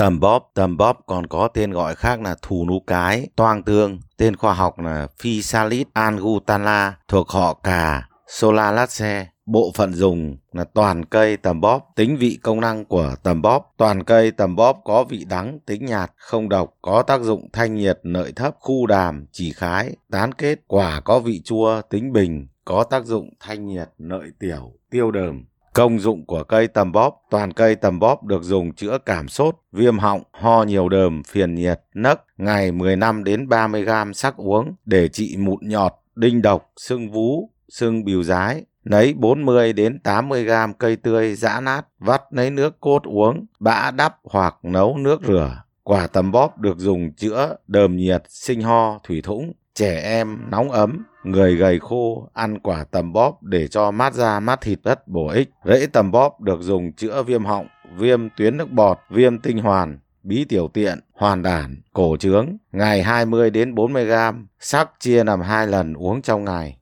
Tầm bóp, tầm bóp còn có tên gọi khác là thù nú cái, toang tương, tên khoa học là Physalis angutala, thuộc họ cà, Solanaceae. Bộ phận dùng là toàn cây tầm bóp, tính vị công năng của tầm bóp. Toàn cây tầm bóp có vị đắng, tính nhạt, không độc, có tác dụng thanh nhiệt, lợi thấp, khu đàm, chỉ khái, tán kết. Quả có vị chua, tính bình, có tác dụng thanh nhiệt, lợi tiểu, tiêu đờm. Công dụng của cây tầm bóp Toàn cây tầm bóp được dùng chữa cảm sốt, viêm họng, ho nhiều đờm, phiền nhiệt, nấc, ngày 15 đến 30 gram sắc uống để trị mụn nhọt, đinh độc, sưng vú, sưng bìu rái. Lấy 40 đến 80 gram cây tươi giã nát, vắt lấy nước cốt uống, bã đắp hoặc nấu nước rửa. Quả tầm bóp được dùng chữa đờm nhiệt, sinh ho, thủy thủng, trẻ em nóng ấm, người gầy khô ăn quả tầm bóp để cho mát da mát thịt rất bổ ích. Rễ tầm bóp được dùng chữa viêm họng, viêm tuyến nước bọt, viêm tinh hoàn, bí tiểu tiện, hoàn đản, cổ trướng, ngày 20 đến 40 gram, sắc chia làm hai lần uống trong ngày.